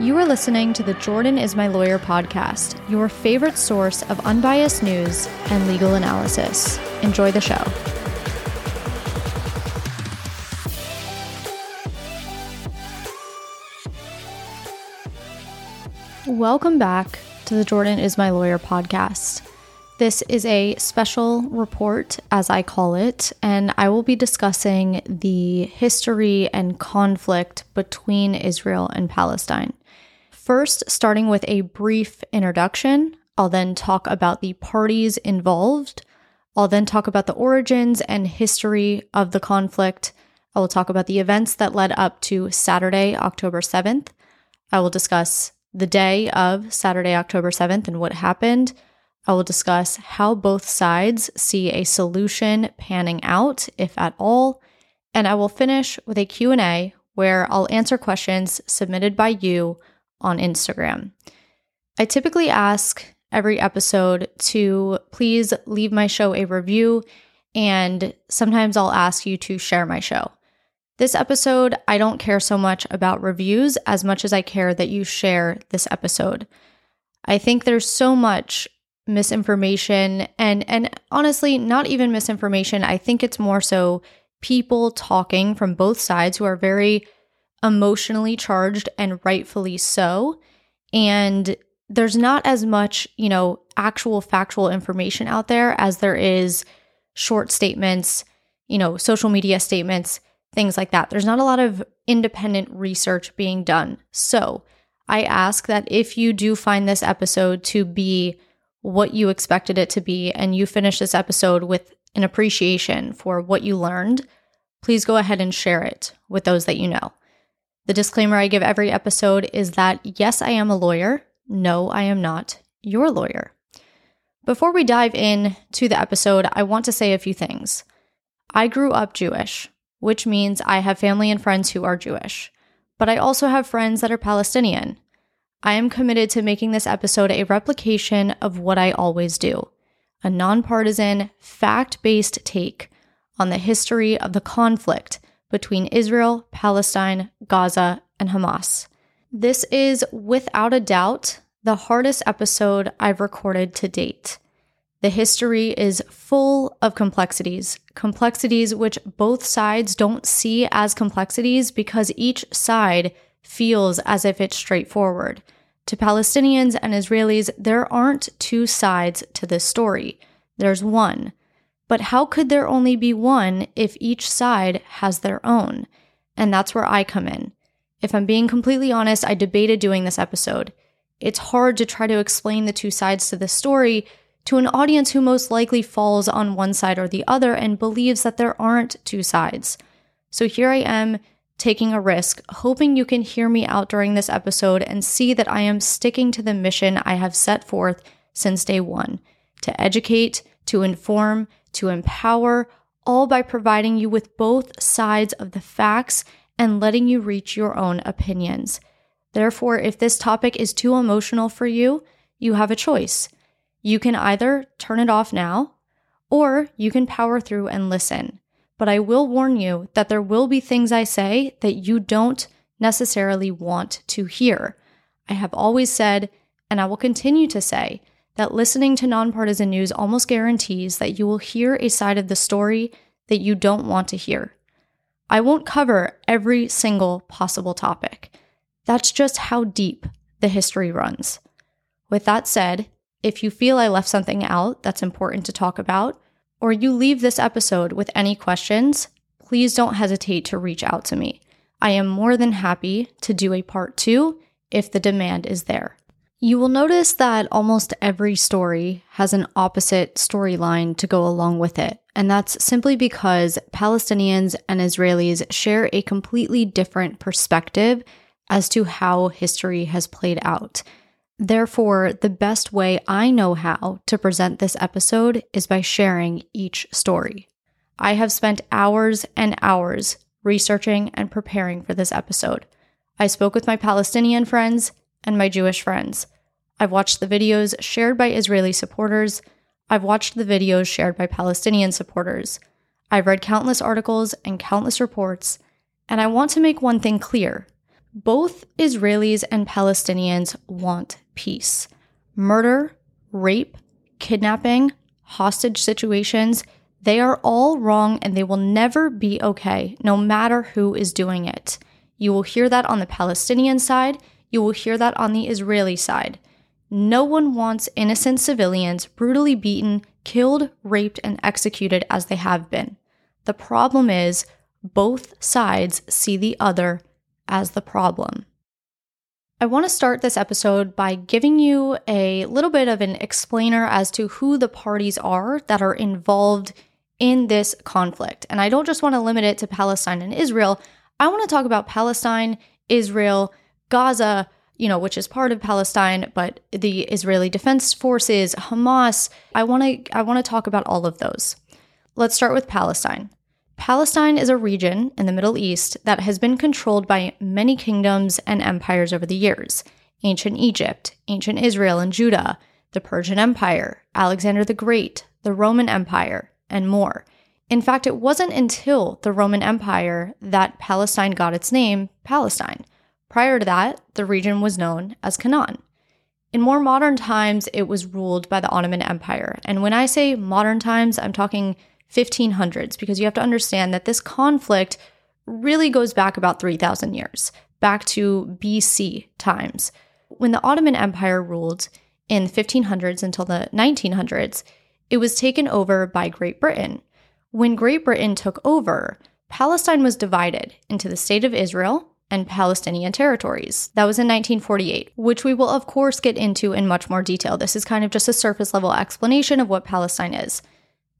You are listening to the Jordan is My Lawyer podcast, your favorite source of unbiased news and legal analysis. Enjoy the show. Welcome back to the Jordan is My Lawyer podcast. This is a special report, as I call it, and I will be discussing the history and conflict between Israel and Palestine. First, starting with a brief introduction, I'll then talk about the parties involved. I'll then talk about the origins and history of the conflict. I will talk about the events that led up to Saturday, October 7th. I will discuss the day of Saturday, October 7th and what happened. I will discuss how both sides see a solution panning out, if at all, and I will finish with a Q&A where I'll answer questions submitted by you on Instagram. I typically ask every episode to please leave my show a review and sometimes I'll ask you to share my show. This episode, I don't care so much about reviews as much as I care that you share this episode. I think there's so much misinformation and and honestly not even misinformation i think it's more so people talking from both sides who are very emotionally charged and rightfully so. And there's not as much you know actual factual information out there as there is short statements you know social media statements things like that. There's not a lot of independent research being done. So i ask that if you do find this episode to be what you expected it to be and you finish this episode with an appreciation for what you learned, please go ahead and share it with those that you know. The disclaimer I give every episode is that yes, I am a lawyer. No, I am not your lawyer. Before we dive in to the episode, I want to say a few things. I grew up Jewish, which means I have family and friends who are Jewish, but I also have friends that are Palestinian I am committed to making this episode a replication of what I always do a nonpartisan, fact based take on the history of the conflict between Israel, Palestine, Gaza, and Hamas. This is without a doubt the hardest episode I've recorded to date. The history is full of complexities, complexities which both sides don't see as complexities because each side feels as if it's straightforward. To Palestinians and Israelis, there aren't two sides to this story. There's one. But how could there only be one if each side has their own? And that's where I come in. If I'm being completely honest, I debated doing this episode. It's hard to try to explain the two sides to this story to an audience who most likely falls on one side or the other and believes that there aren't two sides. So here I am taking a risk, hoping you can hear me out during this episode and see that I am sticking to the mission I have set forth since day one to educate, to inform, to empower, all by providing you with both sides of the facts and letting you reach your own opinions. Therefore, if this topic is too emotional for you, you have a choice. You can either turn it off now, or you can power through and listen but I will warn you that there will be things I say that you don't necessarily want to hear. I have always said, and I will continue to say, that listening to nonpartisan news almost guarantees that you will hear a side of the story that you don't want to hear. I won't cover every single possible topic. That's just how deep the history runs. With that said, if you feel I left something out that's important to talk about, or you leave this episode with any questions, please don't hesitate to reach out to me. I am more than happy to do a part two if the demand is there. You will notice that almost every story has an opposite storyline to go along with it, and that's simply because Palestinians and Israelis share a completely different perspective as to how history has played out. Therefore, the best way I know how to present this episode is by sharing each story. I have spent hours and hours researching and preparing for this episode. I spoke with my Palestinian friends and my Jewish friends. I've watched the videos shared by Israeli supporters. I've watched the videos shared by Palestinian supporters. I've read countless articles and countless reports. And I want to make one thing clear Both Israelis and Palestinians want peace. Murder, rape, kidnapping, hostage situations, they are all wrong and they will never be okay, no matter who is doing it. You will hear that on the Palestinian side, you will hear that on the Israeli side. No one wants innocent civilians brutally beaten, killed, raped, and executed as they have been. The problem is, both sides see the other as the problem. I want to start this episode by giving you a little bit of an explainer as to who the parties are that are involved in this conflict. And I don't just want to limit it to Palestine and Israel. I want to talk about Palestine, Israel, Gaza, you know, which is part of Palestine, but the Israeli Defense Forces, Hamas. I want to I want to talk about all of those. Let's start with Palestine. Palestine is a region in the Middle East that has been controlled by many kingdoms and empires over the years. Ancient Egypt, ancient Israel and Judah, the Persian Empire, Alexander the Great, the Roman Empire, and more. In fact, it wasn't until the Roman Empire that Palestine got its name, Palestine. Prior to that, the region was known as Canaan. In more modern times, it was ruled by the Ottoman Empire. And when I say modern times, I'm talking 1500s, because you have to understand that this conflict really goes back about 3,000 years, back to BC times. When the Ottoman Empire ruled in the 1500s until the 1900s, it was taken over by Great Britain. When Great Britain took over, Palestine was divided into the State of Israel and Palestinian territories. That was in 1948, which we will, of course, get into in much more detail. This is kind of just a surface level explanation of what Palestine is.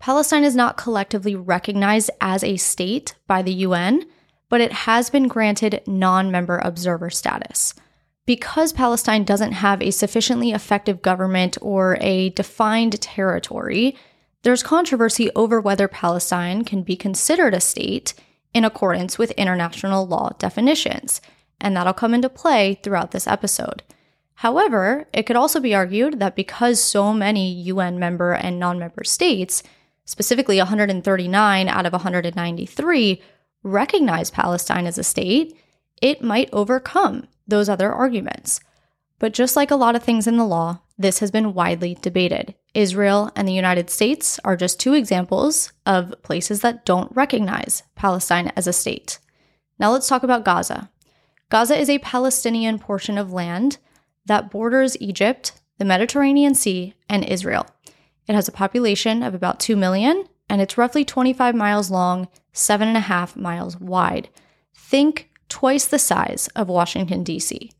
Palestine is not collectively recognized as a state by the UN, but it has been granted non member observer status. Because Palestine doesn't have a sufficiently effective government or a defined territory, there's controversy over whether Palestine can be considered a state in accordance with international law definitions, and that'll come into play throughout this episode. However, it could also be argued that because so many UN member and non member states, specifically 139 out of 193, recognize Palestine as a state, it might overcome those other arguments. But just like a lot of things in the law, this has been widely debated. Israel and the United States are just two examples of places that don't recognize Palestine as a state. Now let's talk about Gaza. Gaza is a Palestinian portion of land that borders Egypt, the Mediterranean Sea, and Israel. It has a population of about 2 million, and it's roughly 25 miles long, 7.5 miles wide. Think twice the size of Washington, D.C.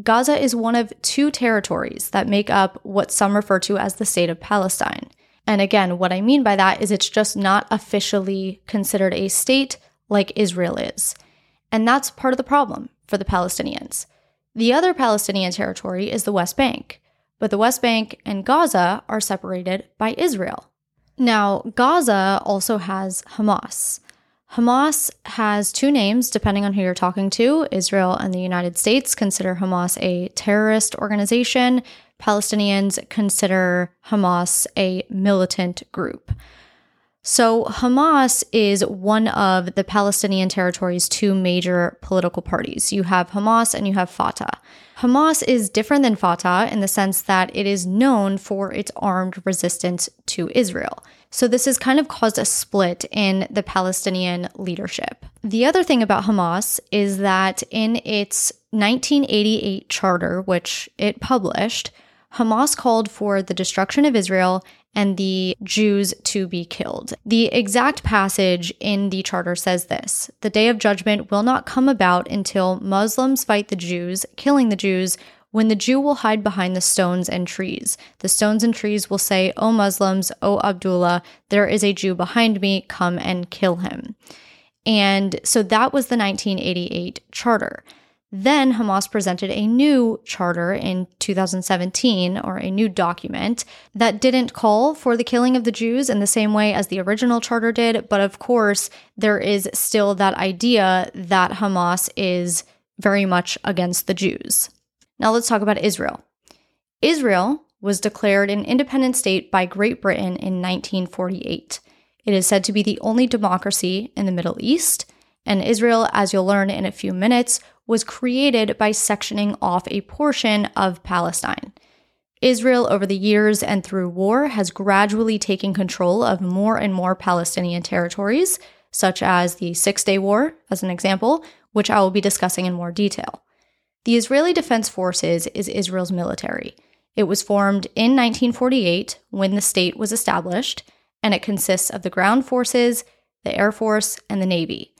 Gaza is one of two territories that make up what some refer to as the state of Palestine. And again, what I mean by that is it's just not officially considered a state like Israel is. And that's part of the problem for the Palestinians. The other Palestinian territory is the West Bank, but the West Bank and Gaza are separated by Israel. Now, Gaza also has Hamas. Hamas has two names depending on who you're talking to. Israel and the United States consider Hamas a terrorist organization. Palestinians consider Hamas a militant group. So, Hamas is one of the Palestinian territory's two major political parties. You have Hamas and you have Fatah. Hamas is different than Fatah in the sense that it is known for its armed resistance to Israel. So, this has kind of caused a split in the Palestinian leadership. The other thing about Hamas is that in its 1988 charter, which it published, Hamas called for the destruction of Israel and the Jews to be killed. The exact passage in the charter says this The day of judgment will not come about until Muslims fight the Jews, killing the Jews. When the Jew will hide behind the stones and trees. The stones and trees will say, O Muslims, O Abdullah, there is a Jew behind me, come and kill him. And so that was the 1988 charter. Then Hamas presented a new charter in 2017, or a new document, that didn't call for the killing of the Jews in the same way as the original charter did. But of course, there is still that idea that Hamas is very much against the Jews. Now let's talk about Israel. Israel was declared an independent state by Great Britain in 1948. It is said to be the only democracy in the Middle East And Israel, as you'll learn in a few minutes, was created by sectioning off a portion of Palestine. Israel, over the years and through war, has gradually taken control of more and more Palestinian territories, such as the Six Day War, as an example, which I will be discussing in more detail. The Israeli Defense Forces is Israel's military. It was formed in 1948 when the state was established, and it consists of the ground forces, the Air Force, and the Navy.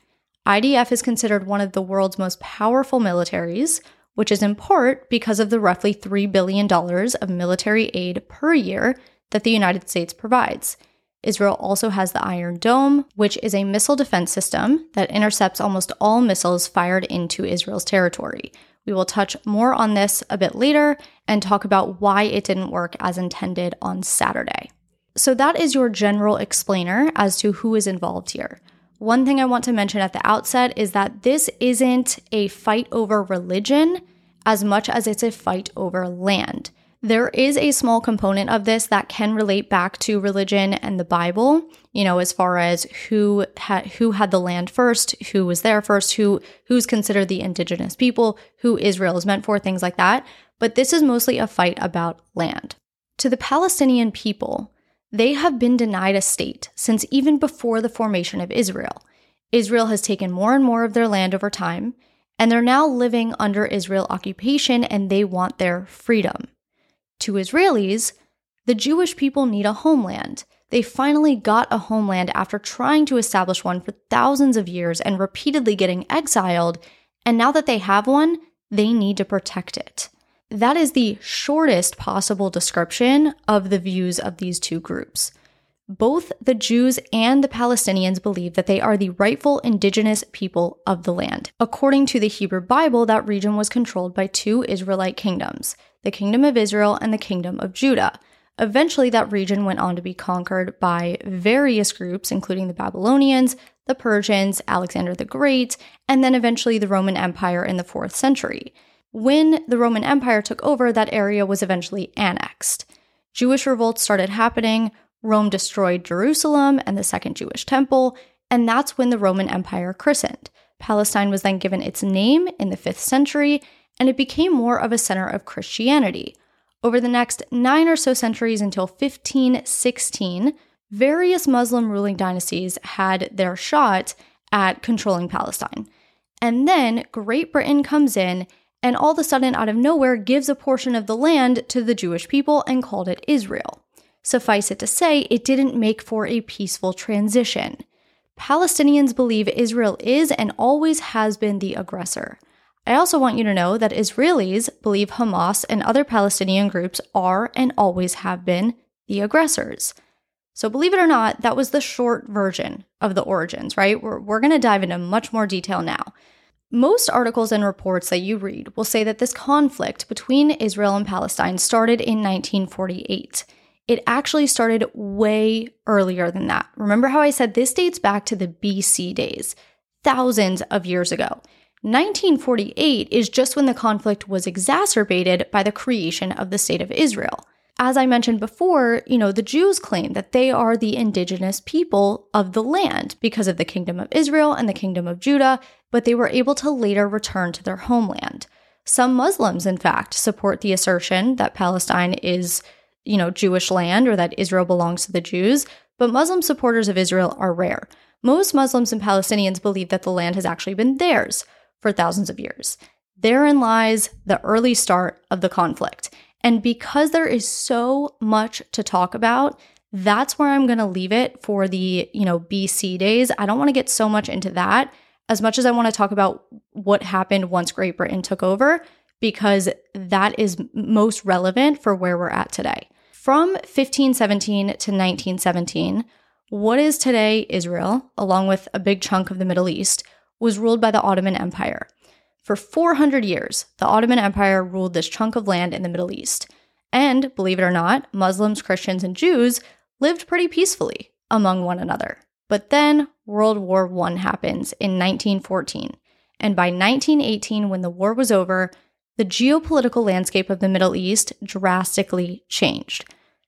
IDF is considered one of the world's most powerful militaries, which is in part because of the roughly $3 billion of military aid per year that the United States provides. Israel also has the Iron Dome, which is a missile defense system that intercepts almost all missiles fired into Israel's territory. We will touch more on this a bit later and talk about why it didn't work as intended on Saturday. So, that is your general explainer as to who is involved here. One thing I want to mention at the outset is that this isn't a fight over religion as much as it's a fight over land. There is a small component of this that can relate back to religion and the Bible, you know, as far as who had who had the land first, who was there first, who who's considered the indigenous people, who Israel is meant for, things like that. But this is mostly a fight about land. To the Palestinian people, they have been denied a state since even before the formation of Israel. Israel has taken more and more of their land over time, and they're now living under Israel occupation and they want their freedom. To Israelis, the Jewish people need a homeland. They finally got a homeland after trying to establish one for thousands of years and repeatedly getting exiled, and now that they have one, they need to protect it. That is the shortest possible description of the views of these two groups. Both the Jews and the Palestinians believe that they are the rightful indigenous people of the land. According to the Hebrew Bible, that region was controlled by two Israelite kingdoms the Kingdom of Israel and the Kingdom of Judah. Eventually, that region went on to be conquered by various groups, including the Babylonians, the Persians, Alexander the Great, and then eventually the Roman Empire in the 4th century. When the Roman Empire took over, that area was eventually annexed. Jewish revolts started happening, Rome destroyed Jerusalem and the Second Jewish Temple, and that's when the Roman Empire christened. Palestine was then given its name in the 5th century, and it became more of a center of Christianity. Over the next nine or so centuries until 1516, various Muslim ruling dynasties had their shot at controlling Palestine. And then Great Britain comes in and all of a sudden, out of nowhere, gives a portion of the land to the Jewish people and called it Israel. Suffice it to say, it didn't make for a peaceful transition. Palestinians believe Israel is and always has been the aggressor. I also want you to know that Israelis believe Hamas and other Palestinian groups are and always have been the aggressors. So, believe it or not, that was the short version of the origins, right? We're, we're going to dive into much more detail now. Most articles and reports that you read will say that this conflict between Israel and Palestine started in 1948. It actually started way earlier than that. Remember how I said this dates back to the BC days, thousands of years ago. 1948 is just when the conflict was exacerbated by the creation of the state of Israel. As I mentioned before, you know, the Jews claim that they are the indigenous people of the land because of the kingdom of Israel and the kingdom of Judah, but they were able to later return to their homeland. Some Muslims, in fact, support the assertion that Palestine is, you know, Jewish land or that Israel belongs to the Jews, but Muslim supporters of Israel are rare. Most Muslims and Palestinians believe that the land has actually been theirs for thousands of years. Therein lies the early start of the conflict. And because there is so much to talk about, that's where I'm going to leave it for the, you know, BC days. I don't want to get so much into that as much as I want to talk about what happened once Great Britain took over because that is most relevant for where we're at today. From 1517 to 1917, what is today Israel, along with a big chunk of the Middle East, was ruled by the Ottoman Empire. For 400 years, the Ottoman Empire ruled this chunk of land in the Middle East. And, believe it or not, Muslims, Christians, and Jews lived pretty peacefully among one another. But then World War I happens in 1914. And by 1918, when the war was over, the geopolitical landscape of the Middle East drastically changed.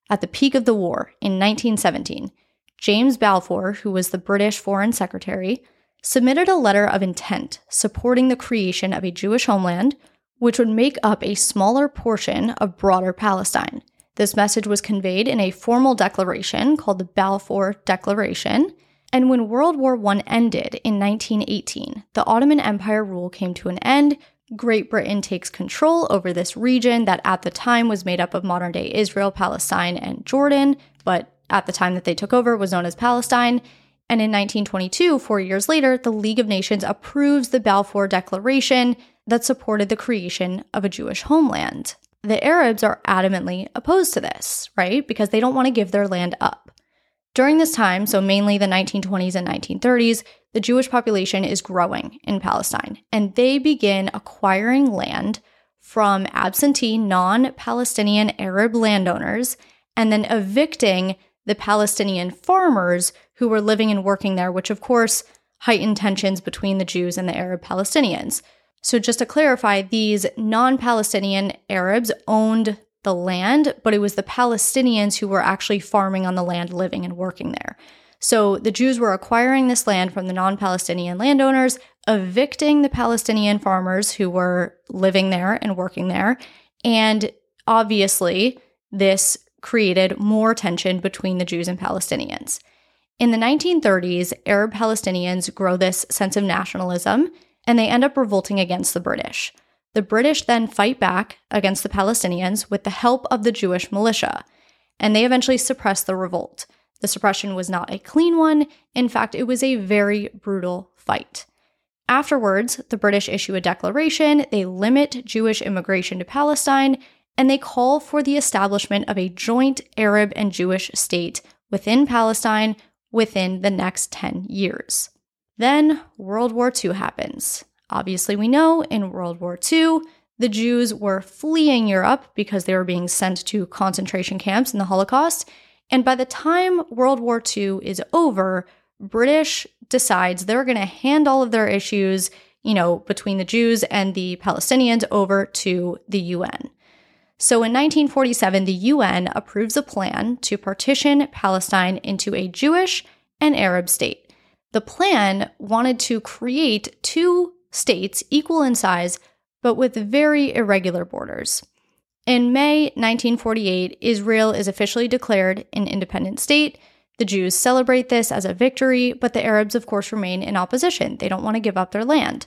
At the peak of the war in 1917, James Balfour, who was the British Foreign Secretary, submitted a letter of intent supporting the creation of a Jewish homeland, which would make up a smaller portion of broader Palestine. This message was conveyed in a formal declaration called the Balfour Declaration. And when World War I ended in 1918, the Ottoman Empire rule came to an end. Great Britain takes control over this region that at the time was made up of modern day Israel, Palestine, and Jordan, but at the time that they took over was known as Palestine. And in 1922, four years later, the League of Nations approves the Balfour Declaration that supported the creation of a Jewish homeland. The Arabs are adamantly opposed to this, right? Because they don't want to give their land up. During this time, so mainly the 1920s and 1930s, the Jewish population is growing in Palestine, and they begin acquiring land from absentee non Palestinian Arab landowners and then evicting the Palestinian farmers who were living and working there, which of course heightened tensions between the Jews and the Arab Palestinians. So, just to clarify, these non Palestinian Arabs owned the land, but it was the Palestinians who were actually farming on the land, living and working there. So, the Jews were acquiring this land from the non Palestinian landowners, evicting the Palestinian farmers who were living there and working there. And obviously, this created more tension between the Jews and Palestinians. In the 1930s, Arab Palestinians grow this sense of nationalism and they end up revolting against the British. The British then fight back against the Palestinians with the help of the Jewish militia, and they eventually suppress the revolt. The suppression was not a clean one, in fact, it was a very brutal fight. Afterwards, the British issue a declaration, they limit Jewish immigration to Palestine, and they call for the establishment of a joint Arab and Jewish state within Palestine within the next 10 years. Then World War II happens. Obviously, we know in World War II, the Jews were fleeing Europe because they were being sent to concentration camps in the Holocaust. And by the time World War II is over, British decides they're going to hand all of their issues, you know, between the Jews and the Palestinians over to the UN. So in 1947, the UN approves a plan to partition Palestine into a Jewish and Arab state. The plan wanted to create two states equal in size, but with very irregular borders. In May 1948, Israel is officially declared an independent state. The Jews celebrate this as a victory, but the Arabs, of course, remain in opposition. They don't want to give up their land.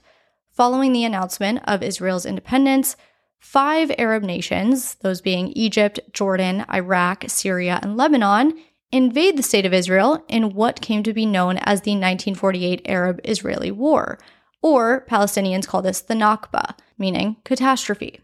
Following the announcement of Israel's independence, Five Arab nations, those being Egypt, Jordan, Iraq, Syria, and Lebanon, invade the state of Israel in what came to be known as the 1948 Arab Israeli War, or Palestinians call this the Nakba, meaning catastrophe.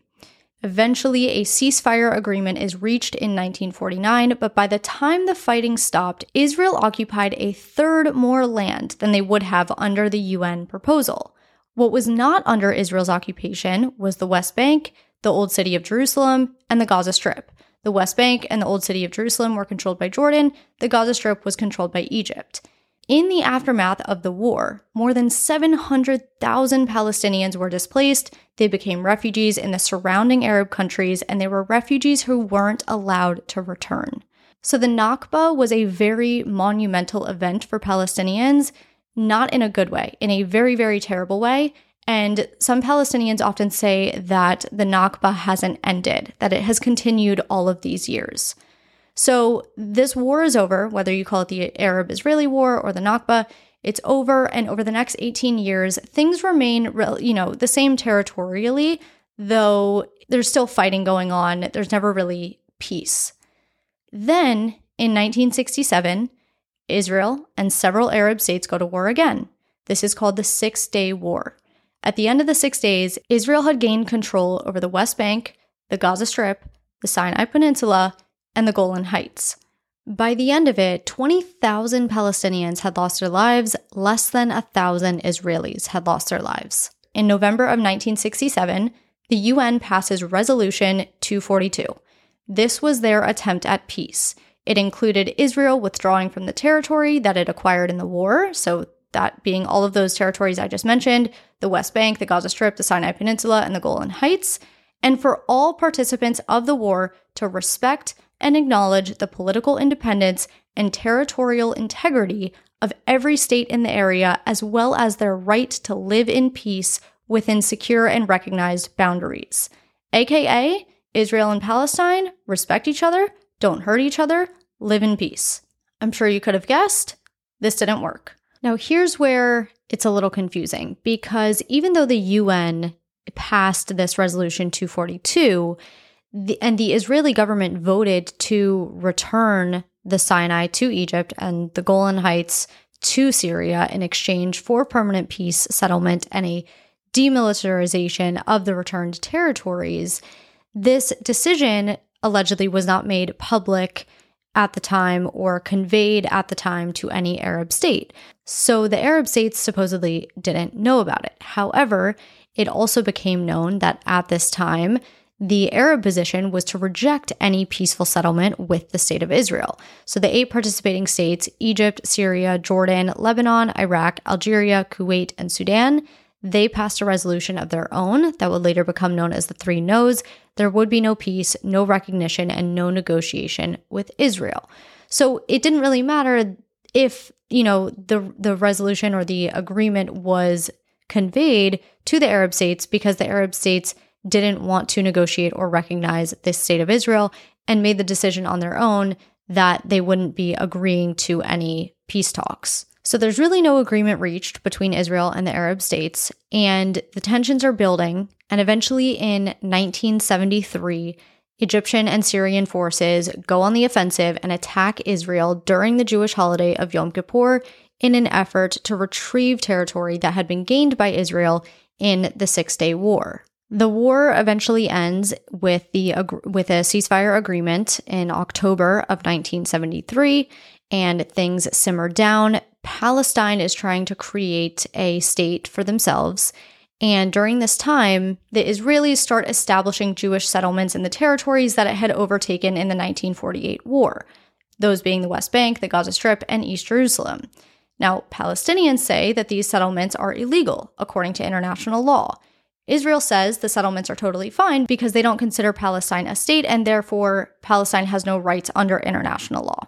Eventually, a ceasefire agreement is reached in 1949, but by the time the fighting stopped, Israel occupied a third more land than they would have under the UN proposal. What was not under Israel's occupation was the West Bank, the Old City of Jerusalem, and the Gaza Strip. The West Bank and the Old City of Jerusalem were controlled by Jordan, the Gaza Strip was controlled by Egypt. In the aftermath of the war, more than 700,000 Palestinians were displaced. They became refugees in the surrounding Arab countries, and they were refugees who weren't allowed to return. So the Nakba was a very monumental event for Palestinians not in a good way, in a very, very terrible way. And some Palestinians often say that the Nakba hasn't ended, that it has continued all of these years. So this war is over, whether you call it the Arab Israeli War or the Nakba, it's over. And over the next 18 years, things remain, you know, the same territorially, though there's still fighting going on. There's never really peace. Then in 1967, Israel and several Arab states go to war again. This is called the Six Day War. At the end of the six days, Israel had gained control over the West Bank, the Gaza Strip, the Sinai Peninsula, and the Golan Heights. By the end of it, 20,000 Palestinians had lost their lives, less than 1,000 Israelis had lost their lives. In November of 1967, the UN passes Resolution 242. This was their attempt at peace. It included Israel withdrawing from the territory that it acquired in the war, so that being all of those territories I just mentioned the West Bank, the Gaza Strip, the Sinai Peninsula, and the Golan Heights, and for all participants of the war to respect and acknowledge the political independence and territorial integrity of every state in the area, as well as their right to live in peace within secure and recognized boundaries. AKA, Israel and Palestine respect each other, don't hurt each other, live in peace. I'm sure you could have guessed this didn't work. Now, here's where it's a little confusing because even though the UN passed this resolution 242, the, and the Israeli government voted to return the Sinai to Egypt and the Golan Heights to Syria in exchange for permanent peace settlement and a demilitarization of the returned territories. This decision allegedly was not made public at the time or conveyed at the time to any Arab state. So the Arab states supposedly didn't know about it. However, it also became known that at this time, the Arab position was to reject any peaceful settlement with the state of Israel. So the eight participating states Egypt, Syria, Jordan, Lebanon, Iraq, Algeria, Kuwait, and Sudan they passed a resolution of their own that would later become known as the Three No's. There would be no peace, no recognition, and no negotiation with Israel. So it didn't really matter if, you know, the the resolution or the agreement was conveyed to the Arab states because the Arab states didn't want to negotiate or recognize this state of Israel and made the decision on their own that they wouldn't be agreeing to any peace talks. So there's really no agreement reached between Israel and the Arab states, and the tensions are building. And eventually in 1973, Egyptian and Syrian forces go on the offensive and attack Israel during the Jewish holiday of Yom Kippur in an effort to retrieve territory that had been gained by Israel in the Six Day War. The war eventually ends with the with a ceasefire agreement in October of 1973 and things simmer down. Palestine is trying to create a state for themselves. And during this time, the Israelis start establishing Jewish settlements in the territories that it had overtaken in the 1948 war, those being the West Bank, the Gaza Strip, and East Jerusalem. Now, Palestinians say that these settlements are illegal according to international law. Israel says the settlements are totally fine because they don't consider Palestine a state and therefore Palestine has no rights under international law.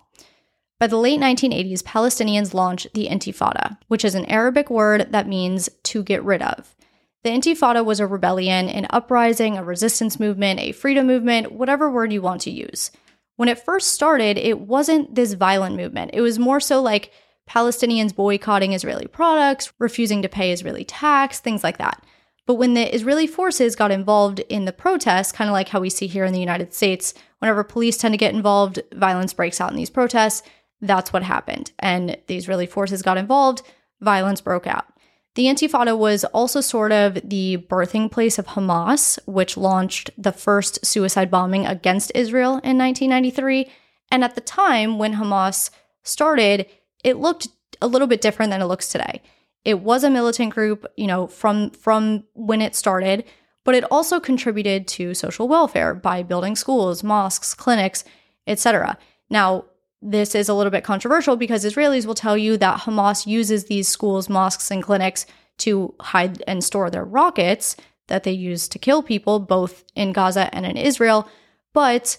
By the late 1980s, Palestinians launched the Intifada, which is an Arabic word that means to get rid of. The Intifada was a rebellion, an uprising, a resistance movement, a freedom movement, whatever word you want to use. When it first started, it wasn't this violent movement. It was more so like Palestinians boycotting Israeli products, refusing to pay Israeli tax, things like that. But when the Israeli forces got involved in the protests, kind of like how we see here in the United States, whenever police tend to get involved, violence breaks out in these protests. That's what happened. And the Israeli forces got involved, violence broke out. The Intifada was also sort of the birthing place of Hamas, which launched the first suicide bombing against Israel in 1993. And at the time when Hamas started, it looked a little bit different than it looks today. It was a militant group, you know, from from when it started, but it also contributed to social welfare by building schools, mosques, clinics, etc. Now, this is a little bit controversial because Israelis will tell you that Hamas uses these schools, mosques, and clinics to hide and store their rockets that they use to kill people, both in Gaza and in Israel. But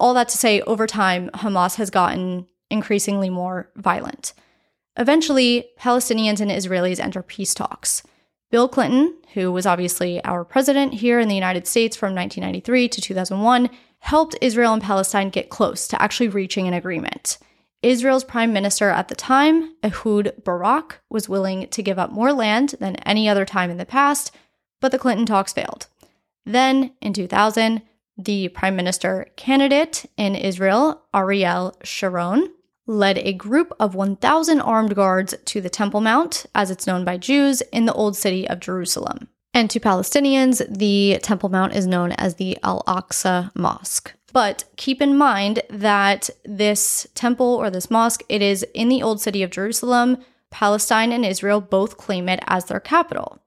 all that to say, over time, Hamas has gotten increasingly more violent. Eventually, Palestinians and Israelis enter peace talks. Bill Clinton, who was obviously our president here in the United States from 1993 to 2001, helped Israel and Palestine get close to actually reaching an agreement. Israel's prime minister at the time, Ehud Barak, was willing to give up more land than any other time in the past, but the Clinton talks failed. Then, in 2000, the prime minister candidate in Israel, Ariel Sharon, led a group of 1,000 armed guards to the Temple Mount, as it's known by Jews, in the Old City of Jerusalem. And to Palestinians, the Temple Mount is known as the Al Aqsa Mosque. But keep in mind that this temple or this mosque, it is in the Old City of Jerusalem. Palestine and Israel both claim it as their capital.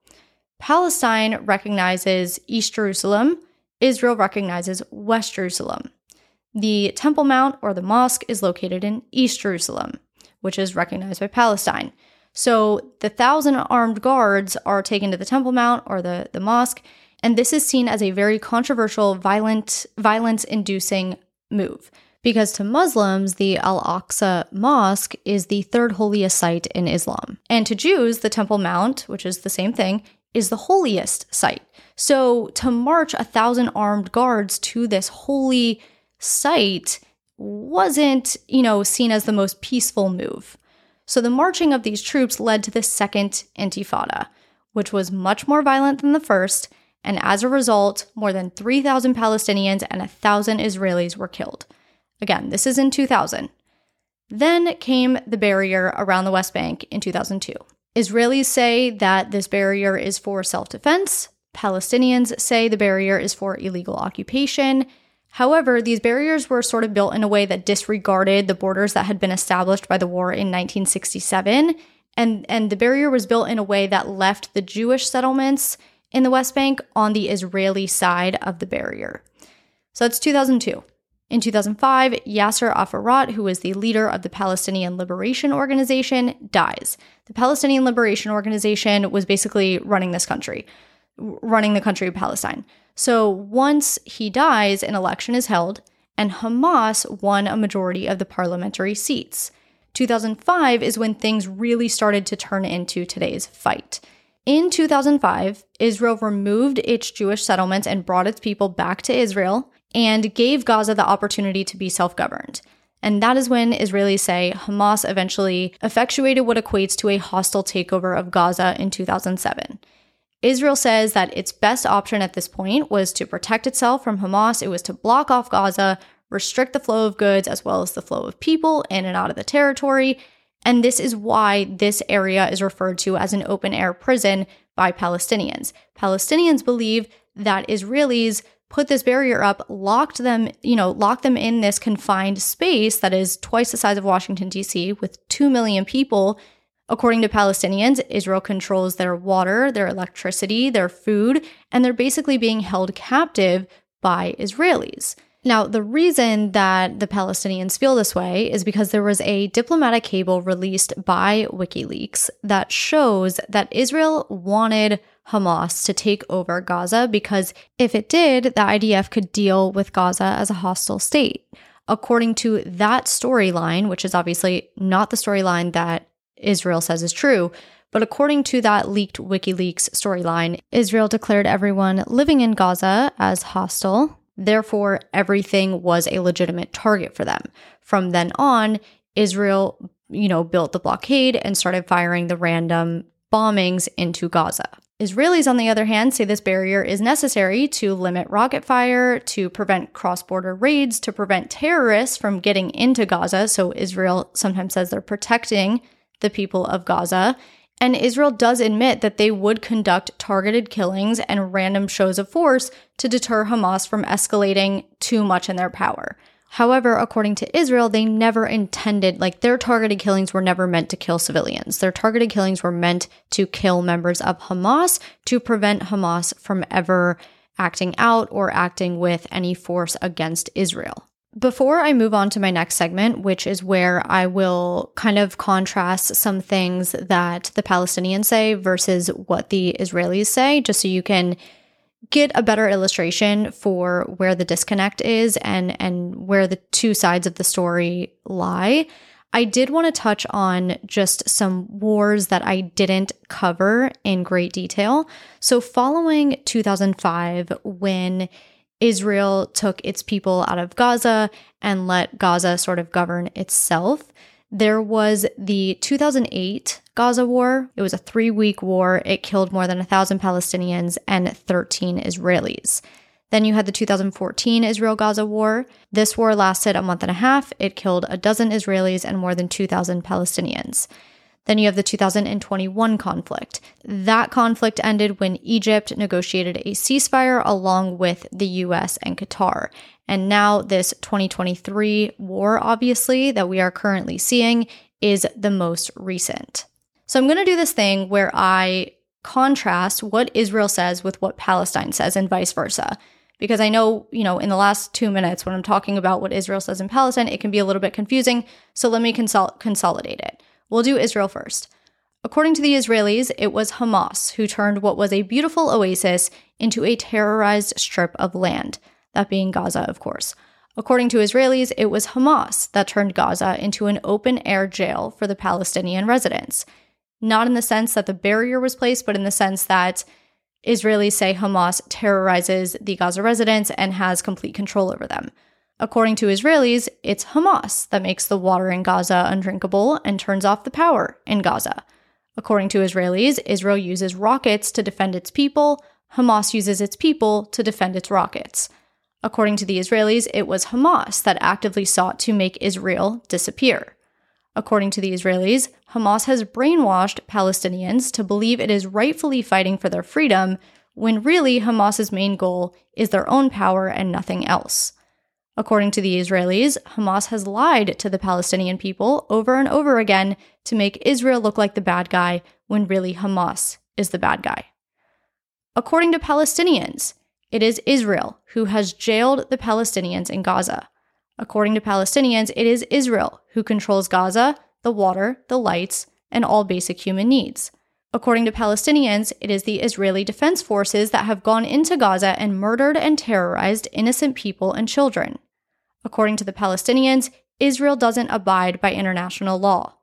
Palestine recognizes East Jerusalem, Israel recognizes West Jerusalem. The Temple Mount or the mosque is located in East Jerusalem, which is recognized by Palestine. So the thousand armed guards are taken to the Temple Mount or the, the mosque, and this is seen as a very controversial, violent, violence inducing move because to Muslims, the Al Aqsa Mosque is the third holiest site in Islam. And to Jews, the Temple Mount, which is the same thing, is the holiest site. So to march a thousand armed guards to this holy site wasn't, you know, seen as the most peaceful move. So the marching of these troops led to the second intifada, which was much more violent than the first, and as a result, more than 3,000 Palestinians and 1,000 Israelis were killed. Again, this is in 2000. Then came the barrier around the West Bank in 2002. Israelis say that this barrier is for self defense. Palestinians say the barrier is for illegal occupation. However, these barriers were sort of built in a way that disregarded the borders that had been established by the war in 1967. And, and the barrier was built in a way that left the Jewish settlements in the West Bank on the Israeli side of the barrier. So that's 2002. In 2005, Yasser Arafat, who was the leader of the Palestinian Liberation Organization, dies. The Palestinian Liberation Organization was basically running this country, running the country of Palestine. So once he dies, an election is held, and Hamas won a majority of the parliamentary seats. 2005 is when things really started to turn into today's fight. In 2005, Israel removed its Jewish settlements and brought its people back to Israel and gave Gaza the opportunity to be self governed. And that is when Israelis say Hamas eventually effectuated what equates to a hostile takeover of Gaza in 2007. Israel says that its best option at this point was to protect itself from Hamas. It was to block off Gaza, restrict the flow of goods as well as the flow of people in and out of the territory. And this is why this area is referred to as an open air prison by Palestinians. Palestinians believe that Israelis put this barrier up, locked them, you know, locked them in this confined space that is twice the size of Washington, D.C., with 2 million people. According to Palestinians, Israel controls their water, their electricity, their food, and they're basically being held captive by Israelis. Now, the reason that the Palestinians feel this way is because there was a diplomatic cable released by WikiLeaks that shows that Israel wanted Hamas to take over Gaza because if it did, the IDF could deal with Gaza as a hostile state. According to that storyline, which is obviously not the storyline that Israel says is true, but according to that leaked WikiLeaks storyline, Israel declared everyone living in Gaza as hostile. Therefore, everything was a legitimate target for them. From then on, Israel, you know, built the blockade and started firing the random bombings into Gaza. Israelis, on the other hand, say this barrier is necessary to limit rocket fire, to prevent cross border raids, to prevent terrorists from getting into Gaza. So Israel sometimes says they're protecting the people of Gaza. And Israel does admit that they would conduct targeted killings and random shows of force to deter Hamas from escalating too much in their power. However, according to Israel, they never intended, like, their targeted killings were never meant to kill civilians. Their targeted killings were meant to kill members of Hamas to prevent Hamas from ever acting out or acting with any force against Israel. Before I move on to my next segment, which is where I will kind of contrast some things that the Palestinians say versus what the Israelis say, just so you can get a better illustration for where the disconnect is and and where the two sides of the story lie. I did want to touch on just some wars that I didn't cover in great detail. So following 2005 when Israel took its people out of Gaza and let Gaza sort of govern itself, there was the 2008 Gaza war. It was a three week war. It killed more than 1,000 Palestinians and 13 Israelis. Then you had the 2014 Israel Gaza war. This war lasted a month and a half. It killed a dozen Israelis and more than 2,000 Palestinians. Then you have the 2021 conflict. That conflict ended when Egypt negotiated a ceasefire along with the US and Qatar. And now, this 2023 war, obviously, that we are currently seeing is the most recent. So, I'm going to do this thing where I contrast what Israel says with what Palestine says and vice versa. Because I know, you know, in the last two minutes when I'm talking about what Israel says in Palestine, it can be a little bit confusing. So let me consol- consolidate it. We'll do Israel first. According to the Israelis, it was Hamas who turned what was a beautiful oasis into a terrorized strip of land, that being Gaza, of course. According to Israelis, it was Hamas that turned Gaza into an open air jail for the Palestinian residents. Not in the sense that the barrier was placed, but in the sense that Israelis say Hamas terrorizes the Gaza residents and has complete control over them. According to Israelis, it's Hamas that makes the water in Gaza undrinkable and turns off the power in Gaza. According to Israelis, Israel uses rockets to defend its people, Hamas uses its people to defend its rockets. According to the Israelis, it was Hamas that actively sought to make Israel disappear. According to the Israelis, Hamas has brainwashed Palestinians to believe it is rightfully fighting for their freedom, when really Hamas's main goal is their own power and nothing else. According to the Israelis, Hamas has lied to the Palestinian people over and over again to make Israel look like the bad guy when really Hamas is the bad guy. According to Palestinians, it is Israel who has jailed the Palestinians in Gaza. According to Palestinians, it is Israel who controls Gaza, the water, the lights, and all basic human needs. According to Palestinians, it is the Israeli Defense Forces that have gone into Gaza and murdered and terrorized innocent people and children. According to the Palestinians, Israel doesn't abide by international law.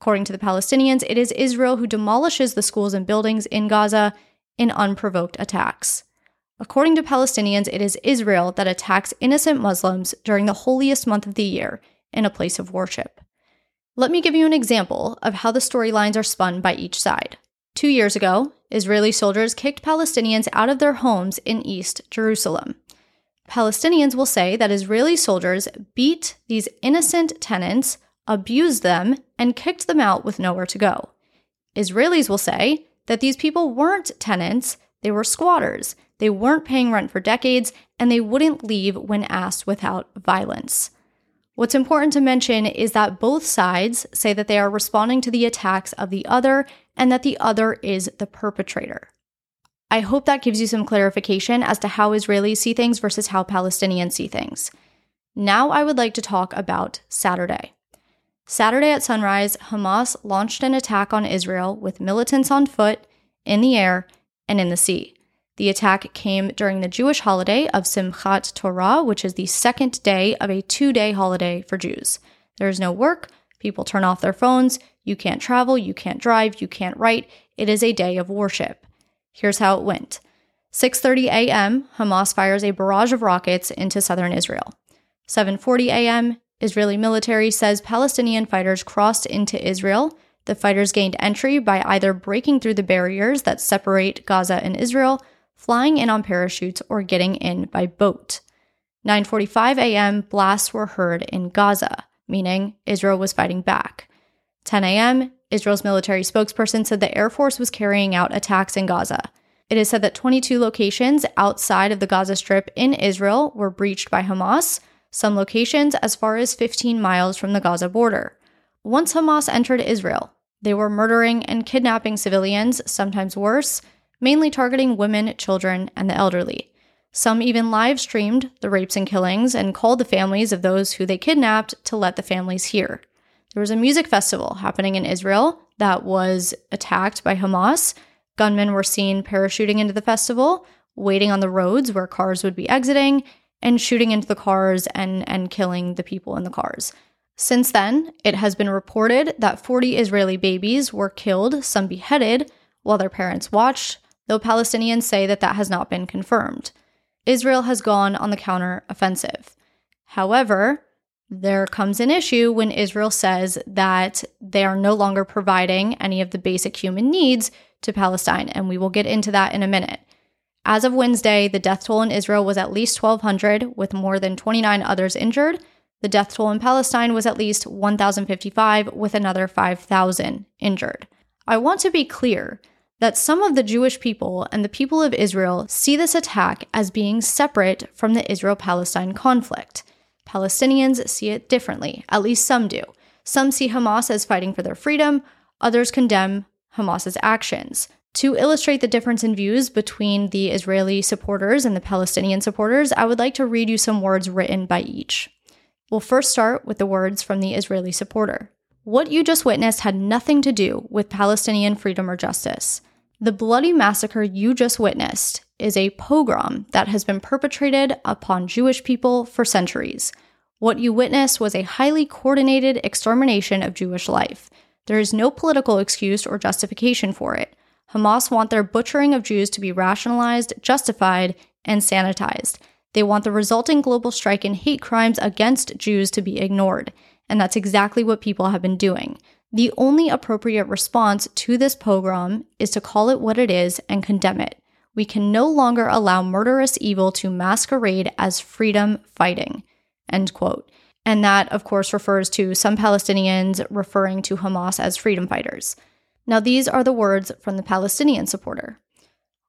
According to the Palestinians, it is Israel who demolishes the schools and buildings in Gaza in unprovoked attacks. According to Palestinians, it is Israel that attacks innocent Muslims during the holiest month of the year in a place of worship. Let me give you an example of how the storylines are spun by each side. Two years ago, Israeli soldiers kicked Palestinians out of their homes in East Jerusalem. Palestinians will say that Israeli soldiers beat these innocent tenants, abused them, and kicked them out with nowhere to go. Israelis will say that these people weren't tenants, they were squatters, they weren't paying rent for decades, and they wouldn't leave when asked without violence. What's important to mention is that both sides say that they are responding to the attacks of the other and that the other is the perpetrator. I hope that gives you some clarification as to how Israelis see things versus how Palestinians see things. Now, I would like to talk about Saturday. Saturday at sunrise, Hamas launched an attack on Israel with militants on foot, in the air, and in the sea. The attack came during the Jewish holiday of Simchat Torah, which is the second day of a two day holiday for Jews. There is no work, people turn off their phones, you can't travel, you can't drive, you can't write. It is a day of worship. Here's how it went. 6:30 a.m., Hamas fires a barrage of rockets into southern Israel. 7:40 a.m., Israeli military says Palestinian fighters crossed into Israel. The fighters gained entry by either breaking through the barriers that separate Gaza and Israel flying in on parachutes, or getting in by boat. 9:45 a.m. blasts were heard in Gaza, meaning Israel was fighting back. 10 a.m. Israel's military spokesperson said the Air Force was carrying out attacks in Gaza. It is said that 22 locations outside of the Gaza Strip in Israel were breached by Hamas, some locations as far as 15 miles from the Gaza border. Once Hamas entered Israel, they were murdering and kidnapping civilians, sometimes worse, mainly targeting women, children, and the elderly. Some even live streamed the rapes and killings and called the families of those who they kidnapped to let the families hear. There was a music festival happening in Israel that was attacked by Hamas. Gunmen were seen parachuting into the festival, waiting on the roads where cars would be exiting, and shooting into the cars and, and killing the people in the cars. Since then, it has been reported that 40 Israeli babies were killed, some beheaded, while their parents watched, though Palestinians say that that has not been confirmed. Israel has gone on the counter offensive. However, there comes an issue when Israel says that they are no longer providing any of the basic human needs to Palestine, and we will get into that in a minute. As of Wednesday, the death toll in Israel was at least 1,200, with more than 29 others injured. The death toll in Palestine was at least 1,055, with another 5,000 injured. I want to be clear that some of the Jewish people and the people of Israel see this attack as being separate from the Israel Palestine conflict. Palestinians see it differently, at least some do. Some see Hamas as fighting for their freedom, others condemn Hamas's actions. To illustrate the difference in views between the Israeli supporters and the Palestinian supporters, I would like to read you some words written by each. We'll first start with the words from the Israeli supporter. What you just witnessed had nothing to do with Palestinian freedom or justice. The bloody massacre you just witnessed is a pogrom that has been perpetrated upon Jewish people for centuries. What you witnessed was a highly coordinated extermination of Jewish life. There is no political excuse or justification for it. Hamas want their butchering of Jews to be rationalized, justified, and sanitized. They want the resulting global strike and hate crimes against Jews to be ignored. And that's exactly what people have been doing. The only appropriate response to this pogrom is to call it what it is and condemn it. We can no longer allow murderous evil to masquerade as freedom fighting. End quote. And that, of course, refers to some Palestinians referring to Hamas as freedom fighters. Now, these are the words from the Palestinian supporter.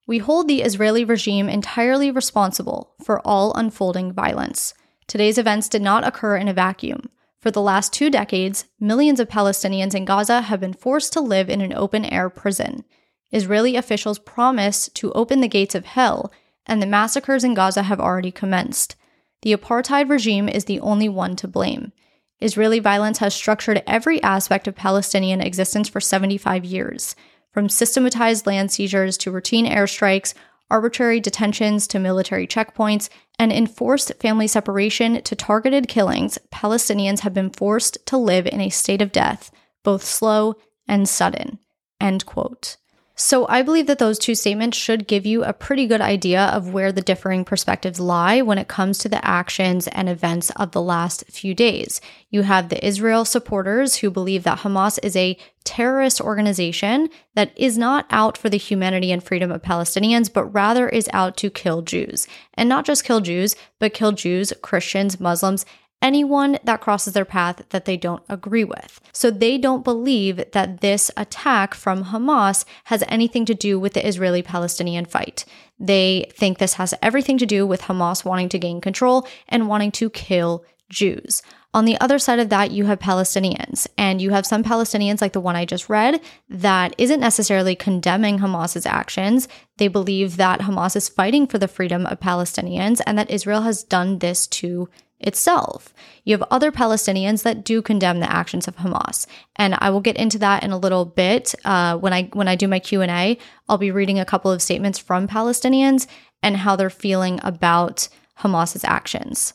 We hold the Israeli regime entirely responsible for all unfolding violence. Today's events did not occur in a vacuum. For the last two decades, millions of Palestinians in Gaza have been forced to live in an open air prison. Israeli officials promised to open the gates of hell, and the massacres in Gaza have already commenced. The apartheid regime is the only one to blame. Israeli violence has structured every aspect of Palestinian existence for 75 years, from systematized land seizures to routine airstrikes, arbitrary detentions to military checkpoints, and enforced family separation to targeted killings. Palestinians have been forced to live in a state of death, both slow and sudden. End quote. So I believe that those two statements should give you a pretty good idea of where the differing perspectives lie when it comes to the actions and events of the last few days. You have the Israel supporters who believe that Hamas is a terrorist organization that is not out for the humanity and freedom of Palestinians, but rather is out to kill Jews. And not just kill Jews, but kill Jews, Christians, Muslims, anyone that crosses their path that they don't agree with. So they don't believe that this attack from Hamas has anything to do with the Israeli Palestinian fight. They think this has everything to do with Hamas wanting to gain control and wanting to kill Jews. On the other side of that, you have Palestinians, and you have some Palestinians, like the one I just read, that isn't necessarily condemning Hamas's actions. They believe that Hamas is fighting for the freedom of Palestinians and that Israel has done this to itself. You have other Palestinians that do condemn the actions of Hamas, and I will get into that in a little bit uh, when I when I do my Q and A. I'll be reading a couple of statements from Palestinians and how they're feeling about Hamas's actions.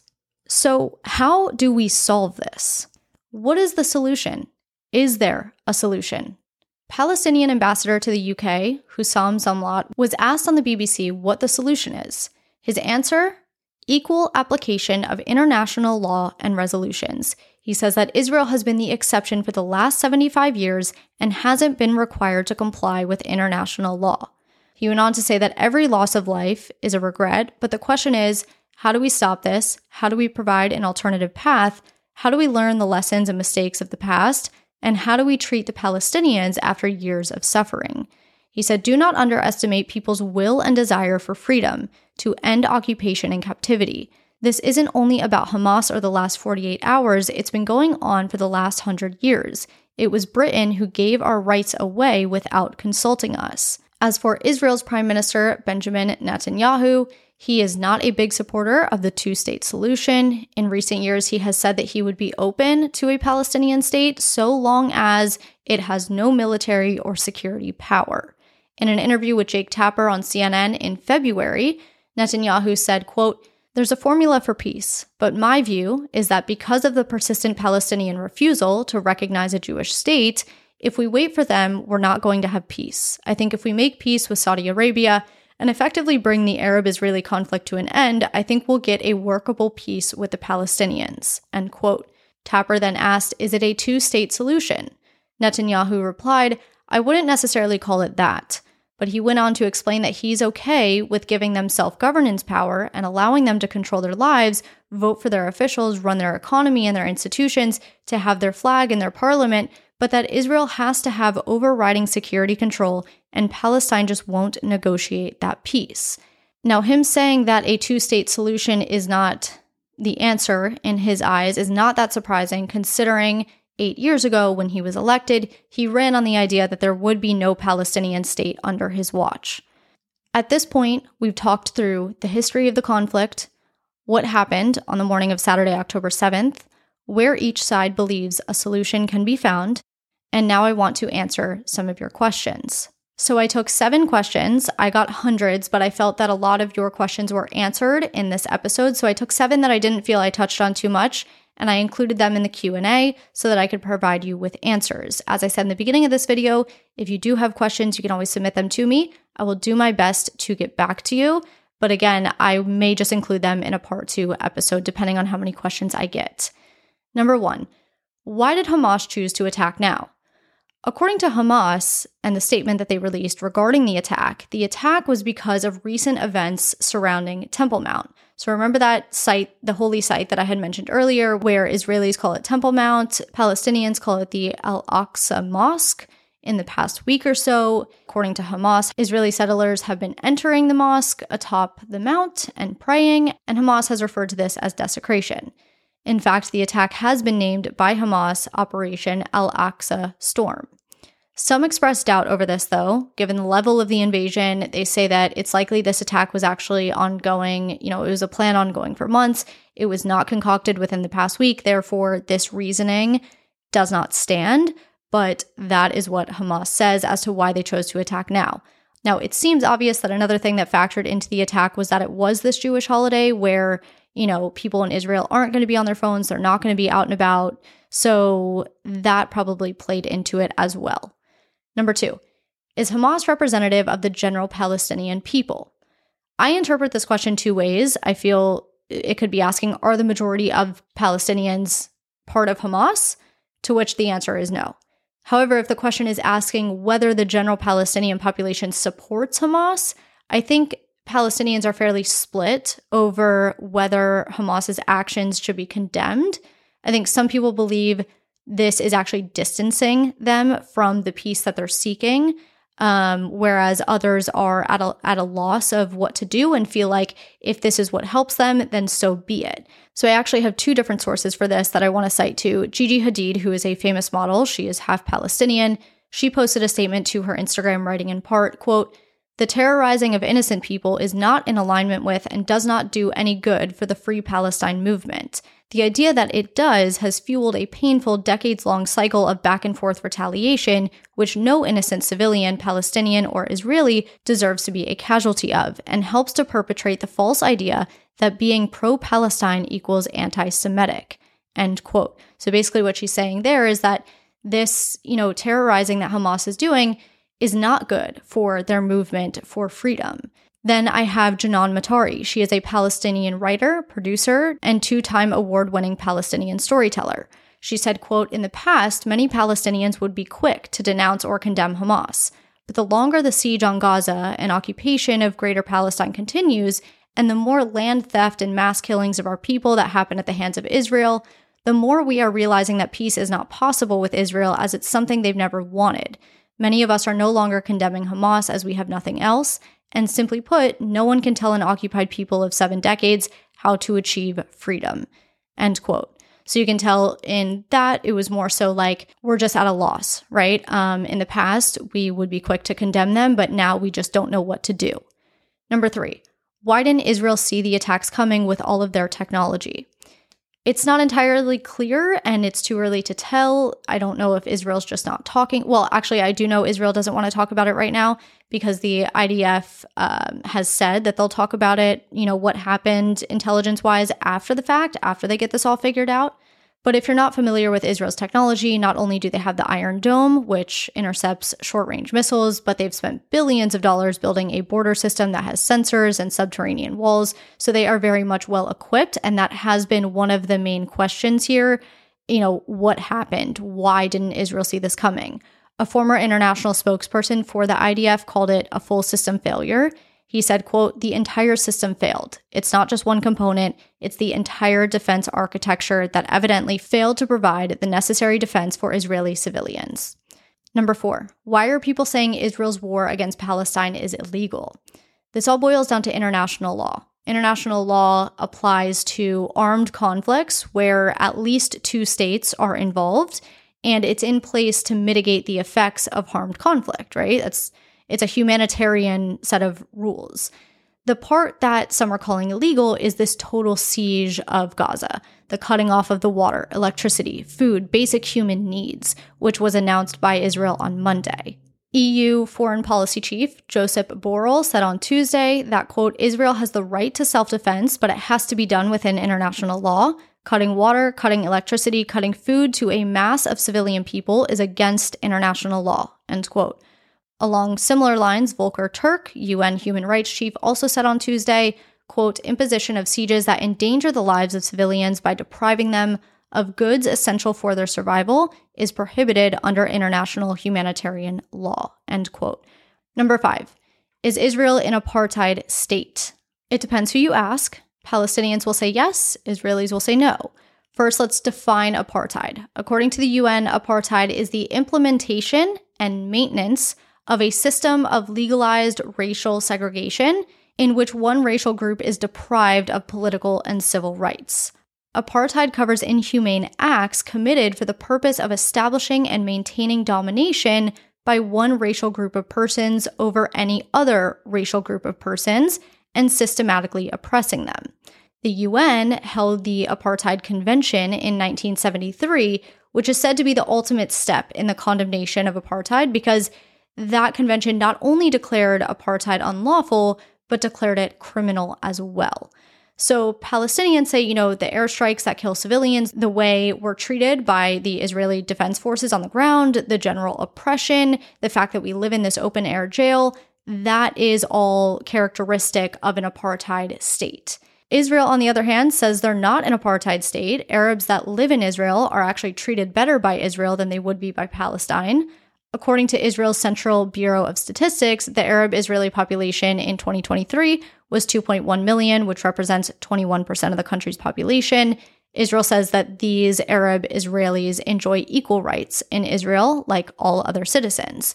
So, how do we solve this? What is the solution? Is there a solution? Palestinian ambassador to the UK, Hussam Zomlot, was asked on the BBC what the solution is. His answer equal application of international law and resolutions. He says that Israel has been the exception for the last 75 years and hasn't been required to comply with international law. He went on to say that every loss of life is a regret, but the question is how do we stop this? How do we provide an alternative path? How do we learn the lessons and mistakes of the past? And how do we treat the Palestinians after years of suffering? He said, Do not underestimate people's will and desire for freedom to end occupation and captivity. This isn't only about Hamas or the last 48 hours, it's been going on for the last 100 years. It was Britain who gave our rights away without consulting us. As for Israel's Prime Minister Benjamin Netanyahu, he is not a big supporter of the two state solution. In recent years, he has said that he would be open to a Palestinian state so long as it has no military or security power. In an interview with Jake Tapper on CNN in February, Netanyahu said, quote, there's a formula for peace, but my view is that because of the persistent Palestinian refusal to recognize a Jewish state, if we wait for them, we're not going to have peace. I think if we make peace with Saudi Arabia and effectively bring the Arab Israeli conflict to an end, I think we'll get a workable peace with the Palestinians. End quote. Tapper then asked, Is it a two state solution? Netanyahu replied, I wouldn't necessarily call it that. But he went on to explain that he's okay with giving them self governance power and allowing them to control their lives, vote for their officials, run their economy and their institutions, to have their flag in their parliament, but that Israel has to have overriding security control and Palestine just won't negotiate that peace. Now, him saying that a two state solution is not the answer in his eyes is not that surprising considering eight years ago when he was elected, he ran on the idea that there would be no Palestinian state under his watch. At this point, we've talked through the history of the conflict, what happened on the morning of Saturday, October 7th, where each side believes a solution can be found, and now I want to answer some of your questions. So I took seven questions. I got hundreds, but I felt that a lot of your questions were answered in this episode. So I took seven that I didn't feel I touched on too much and I included them in the Q&A so that I could provide you with answers. As I said in the beginning of this video, if you do have questions, you can always submit them to me. I will do my best to get back to you. But again, I may just include them in a part two episode depending on how many questions I get. Number one, why did Hamas choose to attack now? According to Hamas and the statement that they released regarding the attack, the attack was because of recent events surrounding Temple Mount. So remember that site, the holy site that I had mentioned earlier, where Israelis call it Temple Mount, Palestinians call it the Al Aqsa Mosque. In the past week or so, according to Hamas, Israeli settlers have been entering the mosque atop the mount and praying, and Hamas has referred to this as desecration. In fact, the attack has been named by Hamas Operation Al Aqsa Storm. Some express doubt over this, though, given the level of the invasion. They say that it's likely this attack was actually ongoing. You know, it was a plan ongoing for months. It was not concocted within the past week. Therefore, this reasoning does not stand. But that is what Hamas says as to why they chose to attack now. Now, it seems obvious that another thing that factored into the attack was that it was this Jewish holiday where you know, people in Israel aren't going to be on their phones, they're not going to be out and about. So that probably played into it as well. Number two, is Hamas representative of the general Palestinian people? I interpret this question two ways. I feel it could be asking, are the majority of Palestinians part of Hamas? To which the answer is no. However, if the question is asking whether the general Palestinian population supports Hamas, I think Palestinians are fairly split over whether Hamas's actions should be condemned. I think some people believe this is actually distancing them from the peace that they're seeking, um, whereas others are at a, at a loss of what to do and feel like if this is what helps them, then so be it. So I actually have two different sources for this that I want to cite to. Gigi Hadid, who is a famous model, she is half Palestinian. She posted a statement to her Instagram writing in part, quote, the terrorizing of innocent people is not in alignment with and does not do any good for the Free Palestine movement. The idea that it does has fueled a painful decades long cycle of back and forth retaliation, which no innocent civilian, Palestinian or Israeli, deserves to be a casualty of, and helps to perpetrate the false idea that being pro Palestine equals anti Semitic. End quote. So basically, what she's saying there is that this, you know, terrorizing that Hamas is doing is not good for their movement for freedom. Then I have Janan Matari. She is a Palestinian writer, producer, and two-time award-winning Palestinian storyteller. She said, quote, "In the past, many Palestinians would be quick to denounce or condemn Hamas. But the longer the siege on Gaza and occupation of Greater Palestine continues, and the more land theft and mass killings of our people that happen at the hands of Israel, the more we are realizing that peace is not possible with Israel as it's something they've never wanted. Many of us are no longer condemning Hamas as we have nothing else. And simply put, no one can tell an occupied people of seven decades how to achieve freedom. End quote. So you can tell in that it was more so like we're just at a loss, right? Um, in the past, we would be quick to condemn them, but now we just don't know what to do. Number three, why didn't Israel see the attacks coming with all of their technology? It's not entirely clear and it's too early to tell. I don't know if Israel's just not talking. Well, actually, I do know Israel doesn't want to talk about it right now because the IDF um, has said that they'll talk about it, you know, what happened intelligence wise after the fact, after they get this all figured out. But if you're not familiar with Israel's technology, not only do they have the Iron Dome, which intercepts short range missiles, but they've spent billions of dollars building a border system that has sensors and subterranean walls. So they are very much well equipped. And that has been one of the main questions here. You know, what happened? Why didn't Israel see this coming? A former international spokesperson for the IDF called it a full system failure. He said, quote, the entire system failed. It's not just one component, it's the entire defense architecture that evidently failed to provide the necessary defense for Israeli civilians. Number four, why are people saying Israel's war against Palestine is illegal? This all boils down to international law. International law applies to armed conflicts where at least two states are involved, and it's in place to mitigate the effects of armed conflict, right? That's it's a humanitarian set of rules. The part that some are calling illegal is this total siege of Gaza, the cutting off of the water, electricity, food, basic human needs, which was announced by Israel on Monday. EU Foreign Policy Chief Josep Borrell said on Tuesday that, quote, Israel has the right to self defense, but it has to be done within international law. Cutting water, cutting electricity, cutting food to a mass of civilian people is against international law, end quote. Along similar lines, Volker Turk, UN human rights chief, also said on Tuesday, quote, imposition of sieges that endanger the lives of civilians by depriving them of goods essential for their survival is prohibited under international humanitarian law. End quote. Number five, is Israel an apartheid state? It depends who you ask. Palestinians will say yes, Israelis will say no. First, let's define apartheid. According to the UN, apartheid is the implementation and maintenance of a system of legalized racial segregation in which one racial group is deprived of political and civil rights. Apartheid covers inhumane acts committed for the purpose of establishing and maintaining domination by one racial group of persons over any other racial group of persons and systematically oppressing them. The UN held the Apartheid Convention in 1973, which is said to be the ultimate step in the condemnation of apartheid because that convention not only declared apartheid unlawful, but declared it criminal as well. So Palestinians say, you know, the airstrikes that kill civilians, the way we're treated by the Israeli defense forces on the ground, the general oppression, the fact that we live in this open air jail, that is all characteristic of an apartheid state. Israel, on the other hand, says they're not an apartheid state. Arabs that live in Israel are actually treated better by Israel than they would be by Palestine. According to Israel's Central Bureau of Statistics, the Arab Israeli population in 2023 was 2.1 million, which represents 21% of the country's population. Israel says that these Arab Israelis enjoy equal rights in Israel, like all other citizens.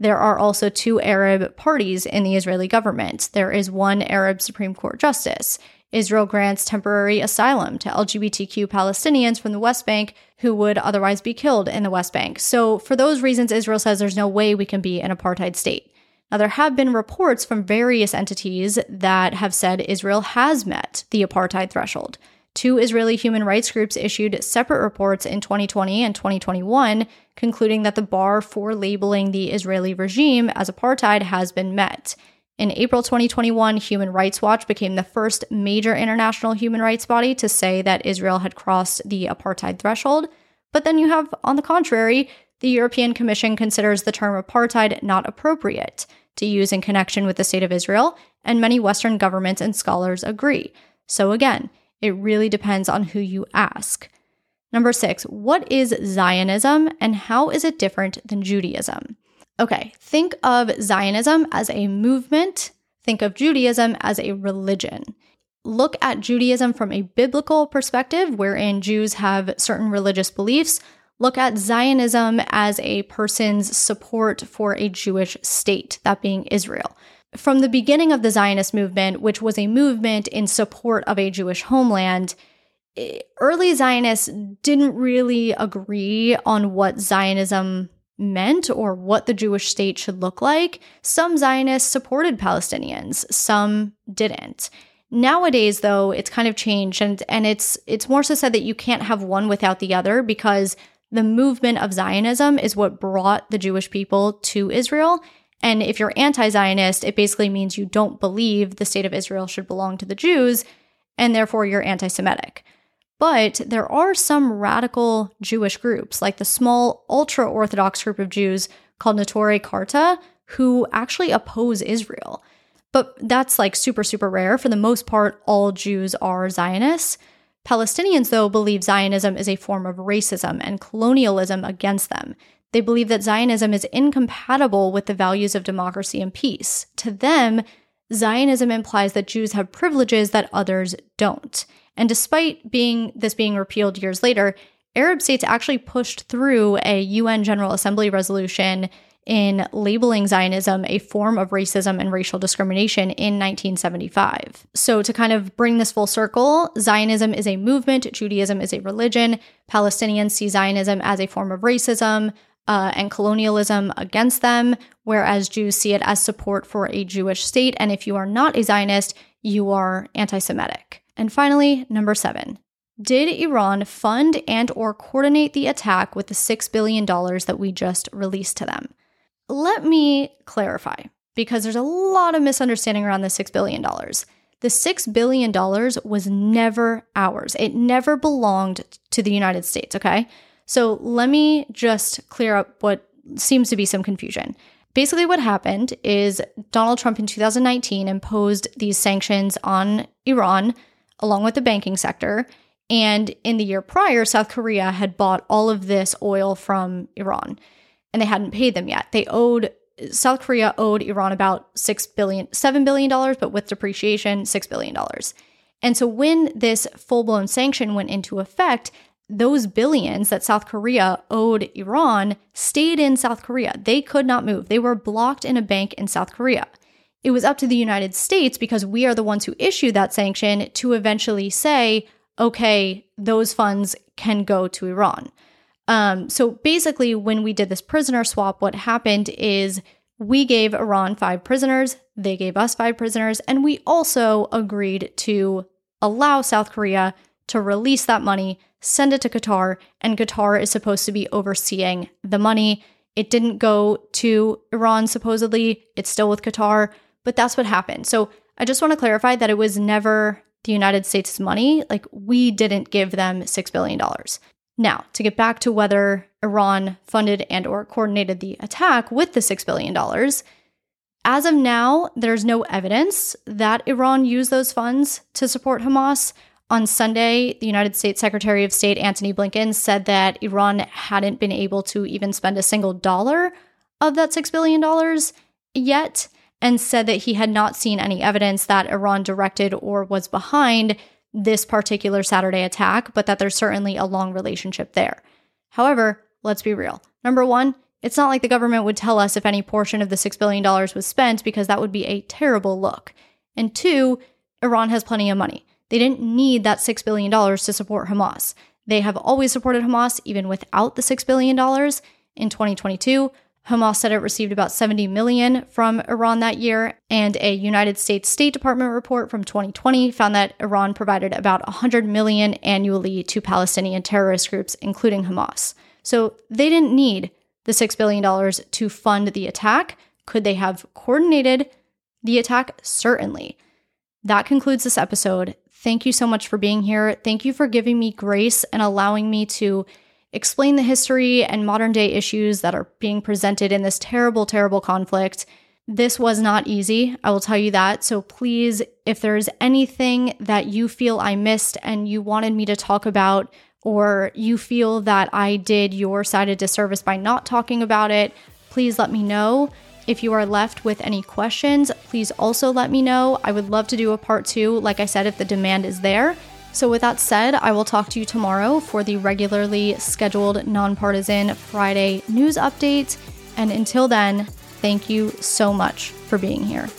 There are also two Arab parties in the Israeli government. There is one Arab Supreme Court justice. Israel grants temporary asylum to LGBTQ Palestinians from the West Bank who would otherwise be killed in the West Bank. So, for those reasons, Israel says there's no way we can be an apartheid state. Now, there have been reports from various entities that have said Israel has met the apartheid threshold. Two Israeli human rights groups issued separate reports in 2020 and 2021, concluding that the bar for labeling the Israeli regime as apartheid has been met. In April 2021, Human Rights Watch became the first major international human rights body to say that Israel had crossed the apartheid threshold. But then you have, on the contrary, the European Commission considers the term apartheid not appropriate to use in connection with the state of Israel, and many Western governments and scholars agree. So again, it really depends on who you ask. Number six, what is Zionism and how is it different than Judaism? Okay, think of Zionism as a movement, think of Judaism as a religion. Look at Judaism from a biblical perspective, wherein Jews have certain religious beliefs. Look at Zionism as a person's support for a Jewish state, that being Israel. From the beginning of the Zionist movement, which was a movement in support of a Jewish homeland, eh, early Zionists didn't really agree on what Zionism meant or what the Jewish state should look like, some Zionists supported Palestinians, some didn't. Nowadays though, it's kind of changed and and it's it's more so said that you can't have one without the other because the movement of Zionism is what brought the Jewish people to Israel. And if you're anti-Zionist, it basically means you don't believe the state of Israel should belong to the Jews and therefore you're anti-Semitic. But there are some radical Jewish groups, like the small ultra Orthodox group of Jews called Neturei Karta, who actually oppose Israel. But that's like super, super rare. For the most part, all Jews are Zionists. Palestinians, though, believe Zionism is a form of racism and colonialism against them. They believe that Zionism is incompatible with the values of democracy and peace. To them, Zionism implies that Jews have privileges that others don't. And despite being this being repealed years later, Arab states actually pushed through a UN General Assembly resolution in labeling Zionism a form of racism and racial discrimination in 1975. So, to kind of bring this full circle, Zionism is a movement, Judaism is a religion, Palestinians see Zionism as a form of racism. Uh, and colonialism against them, whereas Jews see it as support for a Jewish state. And if you are not a Zionist, you are anti Semitic. And finally, number 7. Did Iran fund and or coordinate the attack with the $6 billion that we just released to them? let me clarify because there's a lot of misunderstanding around the $6 billion. The $6 billion was never ours, it never belonged to the United States, okay? So let me just clear up what seems to be some confusion. Basically, what happened is Donald Trump in 2019 imposed these sanctions on Iran along with the banking sector. And in the year prior, South Korea had bought all of this oil from Iran and they hadn't paid them yet. They owed South Korea owed Iran about six billion, seven billion dollars, but with depreciation, six billion dollars. And so when this full blown sanction went into effect, those billions that South Korea owed Iran stayed in South Korea. They could not move. They were blocked in a bank in South Korea. It was up to the United States because we are the ones who issue that sanction to eventually say, okay, those funds can go to Iran. Um, so basically, when we did this prisoner swap, what happened is we gave Iran five prisoners, they gave us five prisoners, and we also agreed to allow South Korea to release that money, send it to Qatar, and Qatar is supposed to be overseeing the money. It didn't go to Iran, supposedly, it's still with Qatar, but that's what happened. So I just want to clarify that it was never the United States' money. Like, we didn't give them $6 billion. Now, to get back to whether Iran funded and or coordinated the attack with the 6 billion dollars, as of now, there's no evidence that Iran used those funds to support Hamas. On Sunday, the United States Secretary of State Antony Blinken said that Iran hadn't been able to even spend a single dollar of that $6 billion yet, and said that he had not seen any evidence that Iran directed or was behind this particular Saturday attack, but that there's certainly a long relationship there. However, let's be real. Number one, it's not like the government would tell us if any portion of the $6 billion was spent because that would be a terrible look. And two, Iran has plenty of money. They didn't need that $6 billion to support Hamas. They have always supported Hamas even without the $6 billion. In 2022, Hamas said it received about 70 million from Iran that year, and a United States State Department report from 2020 found that Iran provided about 100 million annually to Palestinian terrorist groups including Hamas. So they didn't need the 6 billion dollars to fund the attack. Could they have coordinated the attack? Certainly. That concludes this episode. Thank you so much for being here. Thank you for giving me grace and allowing me to explain the history and modern day issues that are being presented in this terrible, terrible conflict. This was not easy, I will tell you that. So please, if there's anything that you feel I missed and you wanted me to talk about, or you feel that I did your side a disservice by not talking about it, please let me know. If you are left with any questions, please also let me know. I would love to do a part two, like I said, if the demand is there. So, with that said, I will talk to you tomorrow for the regularly scheduled nonpartisan Friday news update. And until then, thank you so much for being here.